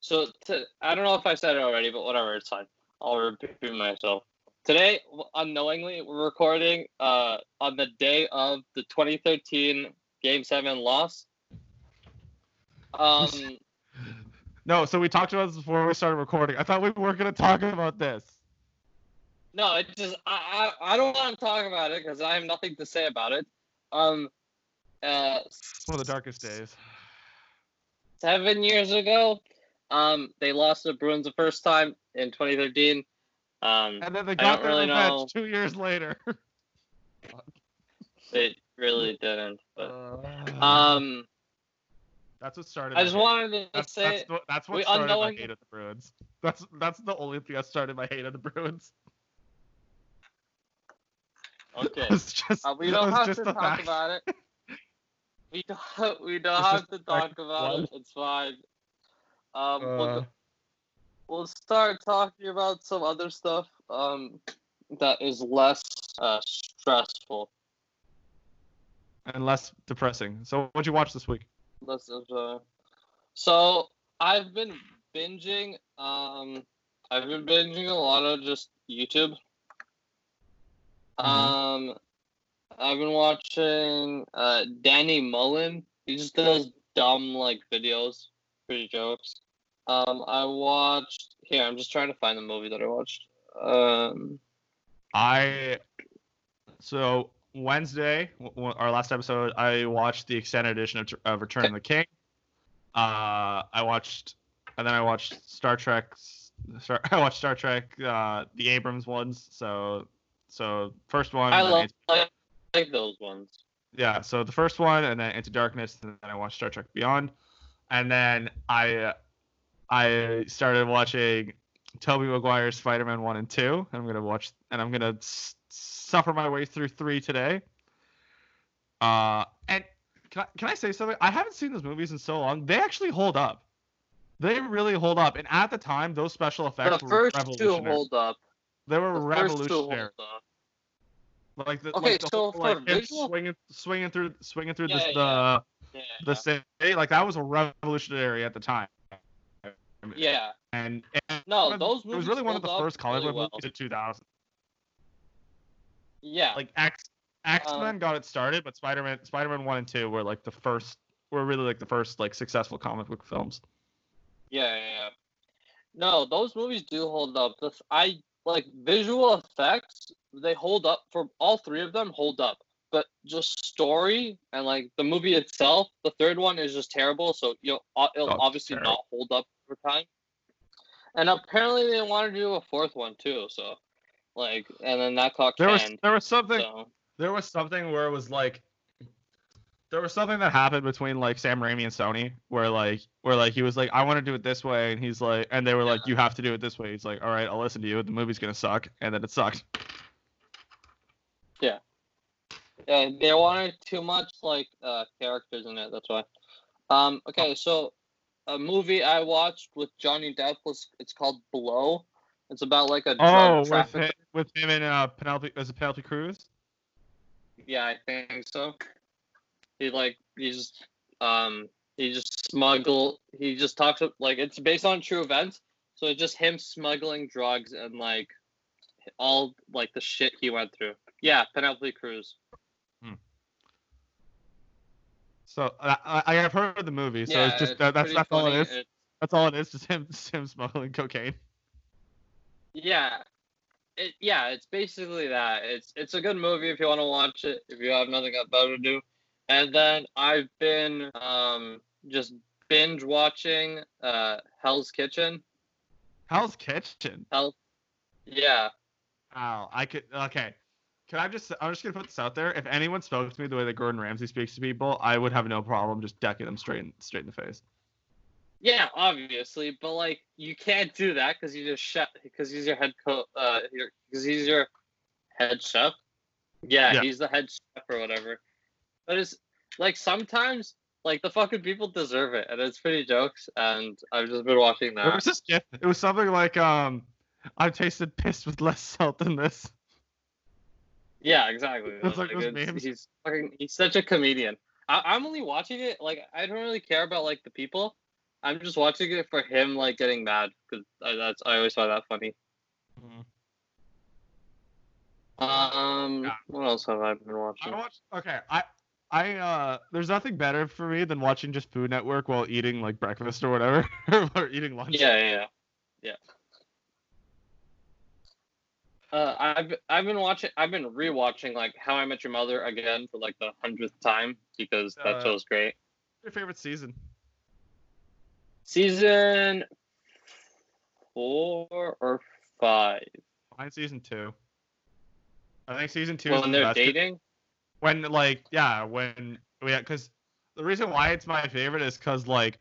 So I don't know if I said it already, but whatever, it's fine. I'll repeat myself. Today, unknowingly, we're recording uh, on the day of the 2013 Game 7 loss. Um, No, so we talked about this before we started recording. I thought we were gonna talk about this. no, it just I, I, I don't want to talk about it because I have nothing to say about it. Um, uh, One of the darkest days. seven years ago. Um, they lost to the Bruins the first time in 2013. Um, And then they got their really revenge know. two years later. they really didn't. But *laughs* um, that's what started. I my just hate. wanted to That's, say that's, what, that's what we started my hate of the Bruins. That's that's the only thing that started my hate of the Bruins. okay. *laughs* Just, Uh, we don't have just to talk fact- about it. *laughs* We don't. *laughs* We don't It's have to the fact talk about it. It's fine. Um, we'll, Uh, we'll start talking about some other stuff. Um, that is less uh, stressful. and less depressing. So what'd you watch this week? Less of uh, so I've been binging. Um, I've been binging a lot of just YouTube. Mhm. Um, I've been watching uh Danny Mullen. He just does dumb like videos, pretty jokes. Um, I watched here. I'm just trying to find the movie that I watched. Um, I so Wednesday, our last episode, I watched the extended edition of, T- of Return of the King. Uh, I watched, and then I watched Star Trek. Star, *laughs* I watched Star Trek, uh, the Abrams ones. So, so first one. I love Into- like, those ones. yeah. So the first one, and then Into Darkness, and then I watched Star Trek Beyond, and then I, I started watching Tobey Maguire's Spider-Man one and two. I'm gonna watch, and I'm gonna s- suffer my way through three today. Uh, and can I, can I say something? I haven't seen those movies in so long. They actually hold up. They really hold up. And at the time, those special effects The were first two revolutionary. hold up. they were The first two revolutionary. hold up. Like the, Okay, like the so whole, like visual- swinging, swinging through, swinging through Yeah, this, yeah. the Yeah. the city, like that was a revolutionary at the time. yeah. And, and No, those it was really one of the first comic really well. movies in 2000. Yeah. Like X X Men Um, got it started, but Spider Man Spider Man one and two were like the first, were really like the first like successful comic book films. Yeah, yeah, yeah. No, those movies do hold up. The I like visual effects. They hold up for all three of them. Hold up, but just story and like the movie itself. The third one is just terrible. So you know, o- it'll Oh, obviously terrible. not hold up over time. And apparently they want to do a fourth one too. So, like, and then that clock There was there was something So there was something where it was like there was something that happened between like Sam Raimi and Sony where like where like he was like I want to do it this way and he's like and they were like you have to do it this way. He's like all right, I'll listen to you. The movie's gonna suck and then it sucked. yeah, they wanted too much like uh, characters in it. That's why. Um. Okay, so a movie I watched with Johnny Depp was it's called Blow. It's about like a drug Oh, with him, with him and uh, Penelope as a Penelope Cruz. Yeah, I think so. He like he's just um he just smuggle he just talks like it's based on true events. So it's just him smuggling drugs and like all like the shit he went through. Yeah, Penelope Cruz. So I, I I've heard of the movie, so yeah, it's just it's that, that's that's all it is. It- That's all it is. Just him, just him smuggling cocaine. Yeah. It, yeah, it's basically that. It's it's a good movie if you want to watch it if you have nothing better to do. And then I've been um just binge watching uh Hell's Kitchen. Hell's Kitchen. Hell, yeah. Wow, I could. Okay, can I just? I'm just gonna put this out there. If anyone spoke to me the way that Gordon Ramsay speaks to people, I would have no problem just decking them straight in, straight in the face. Yeah, obviously, but like you can't do that because you just chef because he's your head co uh because he's your head chef. Yeah, Yeah. he's the head chef or whatever. But it's like sometimes like the fucking people deserve it, and it's pretty jokes. And I've just been watching What that. was this gift? It was something like um, I've tasted piss with less salt than this. Yeah, exactly. It's like those memes. He's fucking. He's such a comedian. I, I'm only watching it like I don't really care about like the people. I'm just watching it for him like getting mad because that's I always find that funny. Um, Yeah. what else have I been I watching? watched. Okay, I. I uh, there's nothing better for me than watching just Food Network while eating like breakfast or whatever, *laughs* or eating lunch. Yeah, yeah, yeah. yeah. Uh, I've I've been watching. I've been rewatching like How I Met Your Mother again for like the hundredth time because that Uh, show's great. Your favorite season? Season four or five. Mine season two. I think season two is when they're best. dating. When like yeah, when yeah, because the reason why it's my favorite is because like,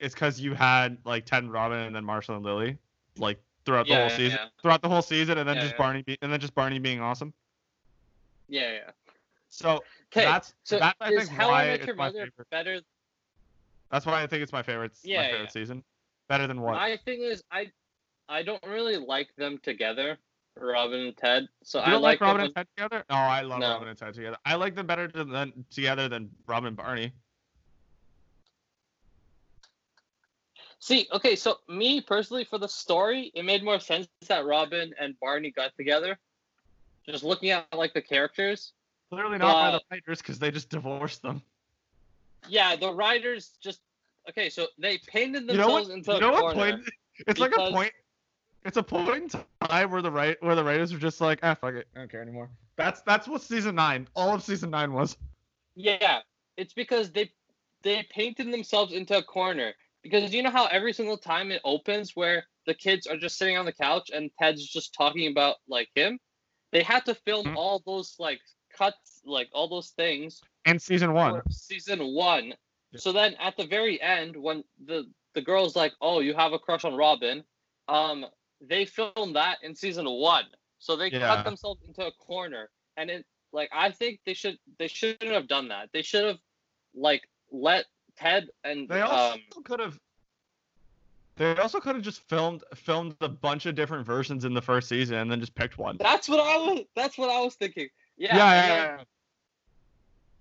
it's because you had like Ted and Robin and then Marshall and Lily, like throughout the Yeah, whole yeah, season, yeah. throughout the whole season, and then just. Barney be- and then just Barney being awesome. Yeah, yeah. So Okay, that's so that's I is think How why I Met Your Mother better? That's why I think it's my favorite. Yeah, my favorite yeah. season. Better than what? My thing is, I I don't really like them together, Robin and Ted. So you I don't like, them Robin and Ted together? No, I love No. Robin and Ted together. I like them better than, together than Robin and Barney. See, okay, so me personally, for the story, it made more sense that Robin and Barney got together. Just looking at like the characters, Clearly not by the writers because they just divorced them. Yeah, the writers just okay. So they painted You know themselves what? into You a know what corner. point? It's like a point. It's a point in time where the right where the writers are just like, ah, fuck it, I don't care anymore. That's that's what season nine, all of season nine was. Yeah, it's because they they painted themselves into a corner. Because you know how every single time it opens where the kids are just sitting on the couch and Ted's just talking about like him, they had to film Mhm. all those like cuts, like all those things In season one. season one. Yeah. So then at the very end, when the the girl's like, "Oh, you have a crush on Robin," um, they filmed that in season one. So they Yeah. cut themselves into a corner, and it like I think they should they shouldn't have done that. They should have like let Ted and They also um could have. They also could have just filmed filmed a bunch of different versions in the first season and then just picked one. that's what I was that's what I was thinking. Yeah, yeah, yeah, yeah.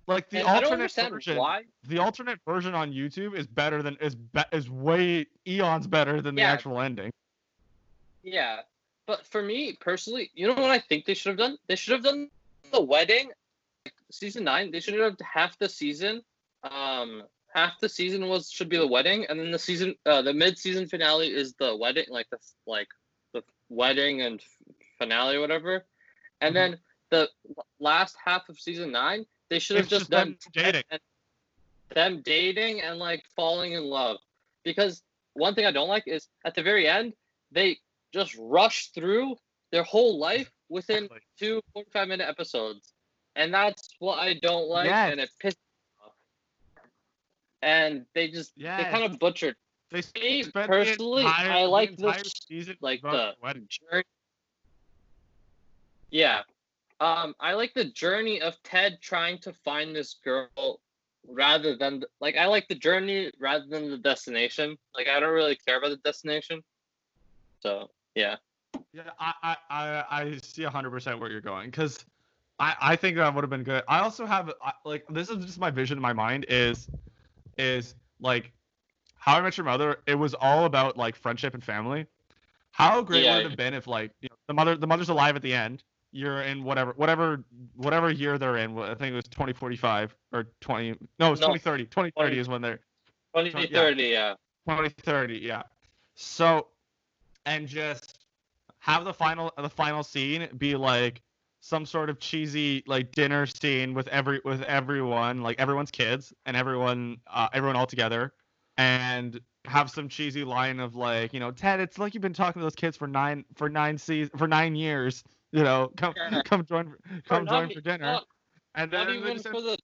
Like the and I don't alternate understand version, why. the alternate version on YouTube is better than is be, is way eons better than the Yeah. actual ending. Yeah, but for me personally, you know what I think they should have done? They should have done the wedding, season nine. They should have half the season. Um, half the season was should be the wedding, and then the season, uh, the mid-season finale is the wedding, like the like the wedding and finale, or whatever. And Mhm. then the last half of season nine, they should have just, just done them dating. and- them dating and like falling in love. Because one thing I don't like is at the very end, they just rush through their whole life within Exactly. two 45 minute episodes. And that's what I don't like, Yes. and it pisses me off. And they just they Yes. kind of butchered They Me, personally, the entire, I like the entire season like about the- wedding. journey. Yeah. Um, I like the journey of Ted trying to find this girl rather than like I like the journey rather than the destination. Like I don't really care about the destination. So yeah. Yeah, I I I, see hundred percent where you're going because I I think that would have been good. I also have like this is just my vision in my mind is is like How I Met Your Mother. It was all about like friendship and family. How great Yeah. would it have been if like you know, the mother the mother's alive at the end. You're in whatever whatever whatever year they're in. I think it was 2045 or 20. No, it was No. 2030. 2030 is when they're 2030, yeah. 2030 yeah so and just have the final the final scene be like some sort of cheesy like dinner scene with every with everyone like everyone's kids and everyone uh, everyone all together and have some cheesy line of like you know ted it's like you've been talking to those kids for nine for nine seasons for nine years you know come come join come join for dinner not- and then they even just for the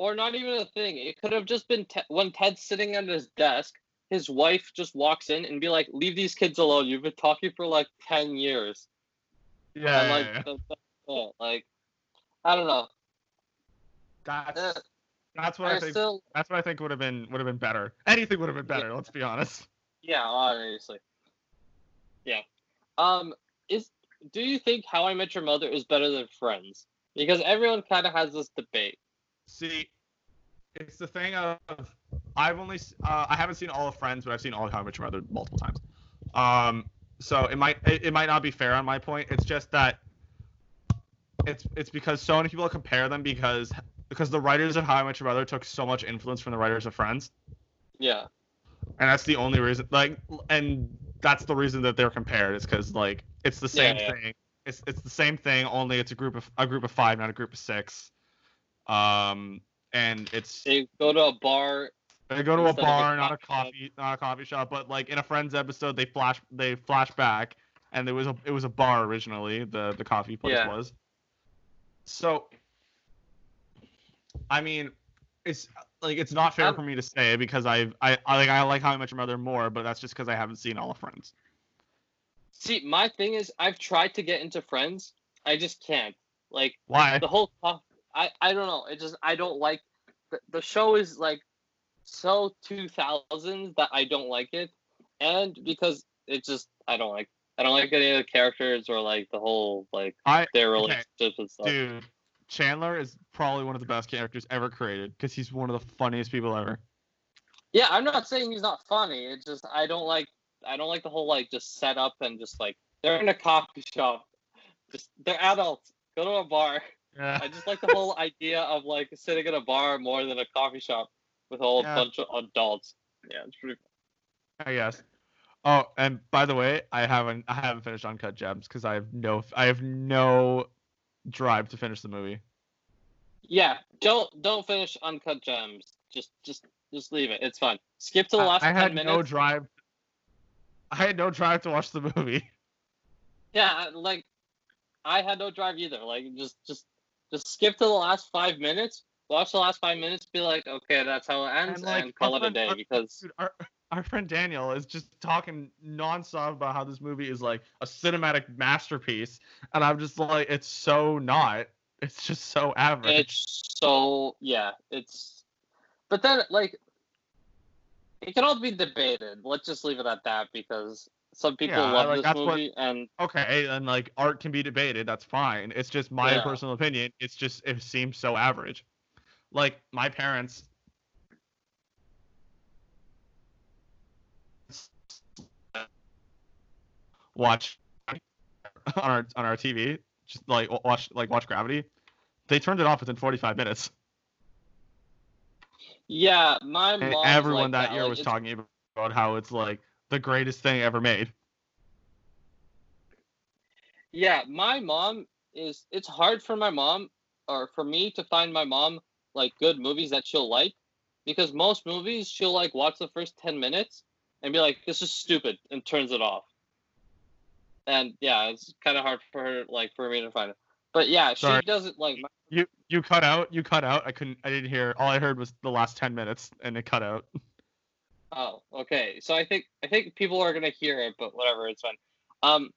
or not even a thing. It could have just been Ted, when Ted's sitting at his desk, his wife just walks in and be like, "Leave these kids alone. You've been talking for like 10 years." yeah, and yeah, like, yeah. yeah, like I don't know. that's Uh, That's what I, I think. still That's what I think would have been would have been better. Anything would have been better. Let's be honest. Yeah, obviously. Yeah. Um, is do you think How I Met Your Mother is better than Friends? Because everyone kind of has this debate. See, it's the thing of I've only uh, I haven't seen all of Friends, but I've seen all of How I Met Your Mother multiple times. Um, so it might it, it might not be fair on my point. It's just that it's it's because so many people compare them because because the writers of How I Met Your Mother took so much influence from the writers of Friends, Yeah. and that's the only reason. Like, and that's the reason that they're compared. Is because like it's the same Yeah, yeah. thing. It's it's the same thing. Only it's a group of a group of five, not a group of six. Um, and it's They go to a bar. They go to a of a bar, not a coffee shop. not a coffee shop, but like in a Friends episode, they flash, they flash back, and there was a, it was a bar originally. The the coffee place Yeah. was. So, I mean, it's like it's not fair Um, for me to say because I've I, I like I like How I Met Your Mother more, but that's just because I haven't seen all of Friends. See, my thing is, I've tried to get into Friends. I just can't. Like Why? the whole. co- I I don't know. It just I don't like. The, the show is like so 2000s that I don't like it, and because it just I don't like. I don't like any of the characters or like the whole like I their okay, relationships and stuff. dude, Chandler is probably one of the best characters ever created because he's one of the funniest people ever. Yeah, I'm not saying he's not funny. It's just I don't like I don't like the whole like just set up and just like they're in a coffee shop. Just they're adults. Go to a bar. Yeah. I just like the whole idea of like sitting in a bar more than a coffee shop with a whole Yeah. bunch of adults. Yeah, it's pretty I guess. Oh, and by the way, I haven't I haven't finished Uncut Gems because I have no I have no drive to finish the movie. Yeah, don't don't finish Uncut Gems. Just just just leave it. It's fine. Skip to the last I, 10 had minutes. no drive. I had no drive to watch the movie. Yeah, like I had no drive either. Like just just just skip to the last five minutes, watch the last five minutes, be like, okay, that's how it ends, And, and, call it a day our- because Dude, our our friend Daniel is just talking nonstop about how this movie is like a cinematic masterpiece, and I'm just like, it's so not. It's just so average. it's so yeah, it's but then like it can all be debated. Let's just leave it at that because some people Yeah, love like, this that's what- movie and okay, and like art can be debated. That's fine. It's just my Yeah. personal opinion. It's just it seems so average. Like my parents. Watch *laughs* on our on our TV, just like watch like watch Gravity. They turned it off within 45 minutes. Yeah, my And mom everyone like that year Like, was it's- talking about how it's like the greatest thing ever made. Yeah, my mom is. It's hard for my mom or for me to find my mom like good movies that she'll like because most movies she'll like watch the first 10 minutes and be like, this is stupid and turns it off. And yeah, it's kind of hard for her, like, for me to find it. But yeah, she doesn't like. My, You you cut out. You cut out. I couldn't. I didn't hear. All I heard was the last 10 minutes, and it cut out. *laughs* oh, okay. So I think I think people are gonna hear it, but whatever, it's fine. Um,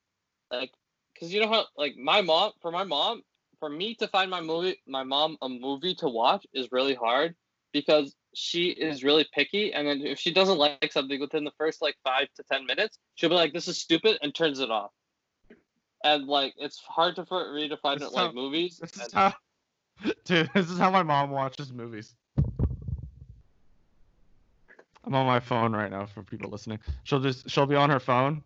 like, cause you know how like my mom for my mom for me to find my movie my mom a movie to watch is really hard because she is really picky and then if she doesn't like something within the first like five to ten minutes she'll be like this is stupid and turns it off and like it's hard to for me to find This it is like how- movies This is how, *laughs* dude. This is how my mom watches movies. I'm on my phone right now for people listening. She'll just she'll be on her phone,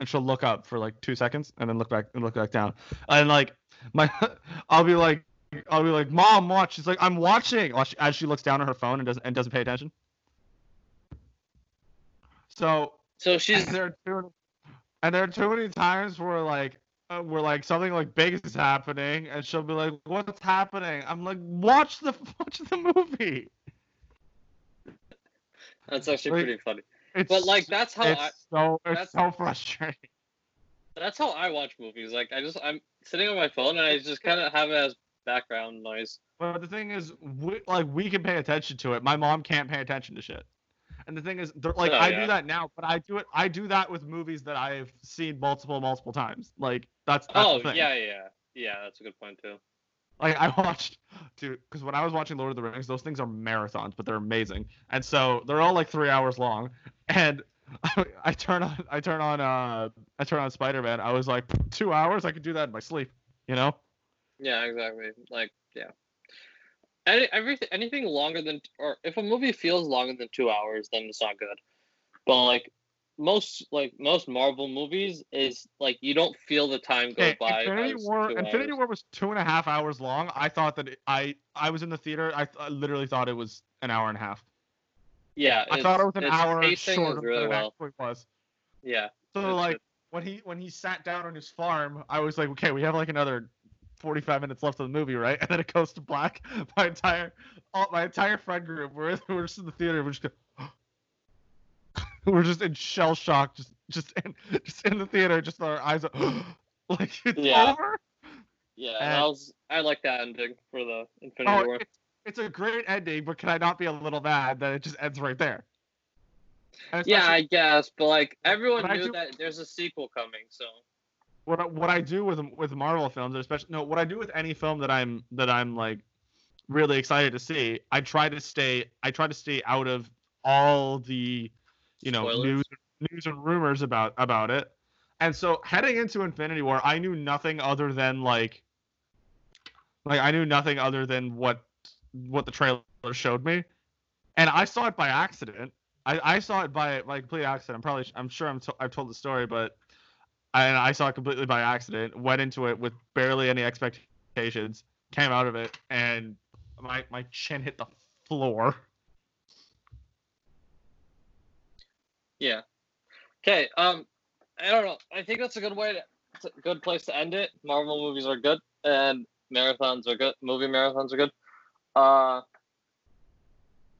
and she'll look up for like two seconds, and then look back and look back down. And like my, *laughs* I'll be like, I'll be like, Mom, watch. She's like, I'm watching. As she looks down at her phone and doesn't and doesn't pay attention. So so she's there and there are too many times where like uh, where like something like big is happening, and she'll be like, "What's happening?" I'm like, "Watch the *laughs* watch the movie." that's actually like, pretty funny It's, but like that's how it's I, so it's that's- so frustrating. that's how I watch movies. Like I just I'm sitting on my phone and I just kind of have it as background noise. But the thing is, we, like we can pay attention to it. My mom can't pay attention to shit. And the thing is, they're- like Oh, I yeah. do that now, but I do it. I do that with movies that I've seen multiple, multiple times. Like that's, that's oh yeah, yeah, yeah. That's a good point too. Like I *laughs* watched, dude, because when I was watching Lord of the Rings, those things are marathons, but they're amazing, and so they're all like three hours long. *laughs* And I, *laughs* I turn on, I turn on, uh, I turn on Spider Man. I was like, two hours, I could do that in my sleep, you know? Yeah, exactly. Like, yeah. Any, everything, anything longer than, or if a movie feels longer than two hours, then it's not good. But like most, like most Marvel movies, is like you don't feel the time go by. Infinity War, Infinity hours. War was two and a half hours long. I thought that it, I, I was in the theater. I, th- I literally thought it was an hour and a half. Yeah, I thought it was an hour shorter really than it well. actually was. Yeah, So like good. when he when he sat down on his farm, I was like, okay, we have like another 45 minutes left of the movie, right? *laughs* And then it goes to black. *laughs* My entire all, my entire friend group, we're, *laughs* we're just in the theater, we're just go, *gasps* we're just in shell shock, just just in just in the theater, just our eyes *gasps* like it's Yeah. over. yeah. And- And I was, I like that ending for the Infinity Oh, War. it's, it's a great ending, but can I not be a little mad that it just ends right there? Yeah, I guess, but like everyone But knew do- that there's a sequel coming, so what I- what I do with with Marvel films, especially no, what I do with any film that I'm that I'm like really excited to see, I try to stay I try to stay out of all the you know Spoilers? news news and rumors about about it. And so heading into Infinity War, I knew nothing other than like like I knew nothing other than what what the trailer showed me. And I saw it by accident. I, I saw it by by complete accident. I'm probably I'm sure I'm to, I've told the story, but and I saw it completely by accident. Went into it with barely any expectations. Came out of it, and my my chin hit the floor. yeah. Okay, um, I don't know. I think that's a good way to, good place to end it. Marvel movies are good, and marathons are good. Movie marathons are good. Uh,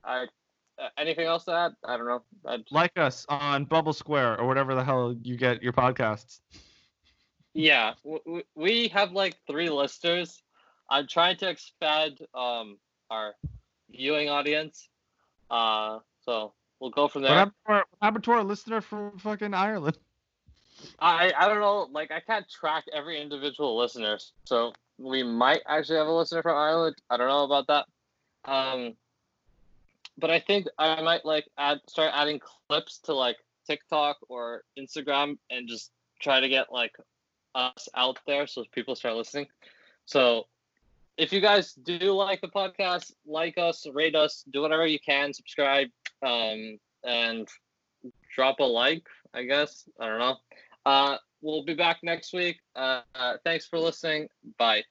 I uh, anything else to add? I don't know. I Like us on Bubble Square or whatever the hell you get your podcasts. Yeah, w- we have like three listeners. I'm trying to expand um our viewing audience. Uh, so we'll go from What there. happened, to our, what happened to our listener from fucking Ireland? I I don't know. Like I can't track every individual listener, so we might actually have a listener from Ireland. I don't know about that. Um, but I think I might like add start adding clips to like TikTok or Instagram and just try to get like us out there so people start listening. So if you guys do like the podcast, like us, rate us, do whatever you can, subscribe, um, and drop a like. I guess I don't know. Uh, we'll be back next week. Uh, uh, thanks for listening. Bye.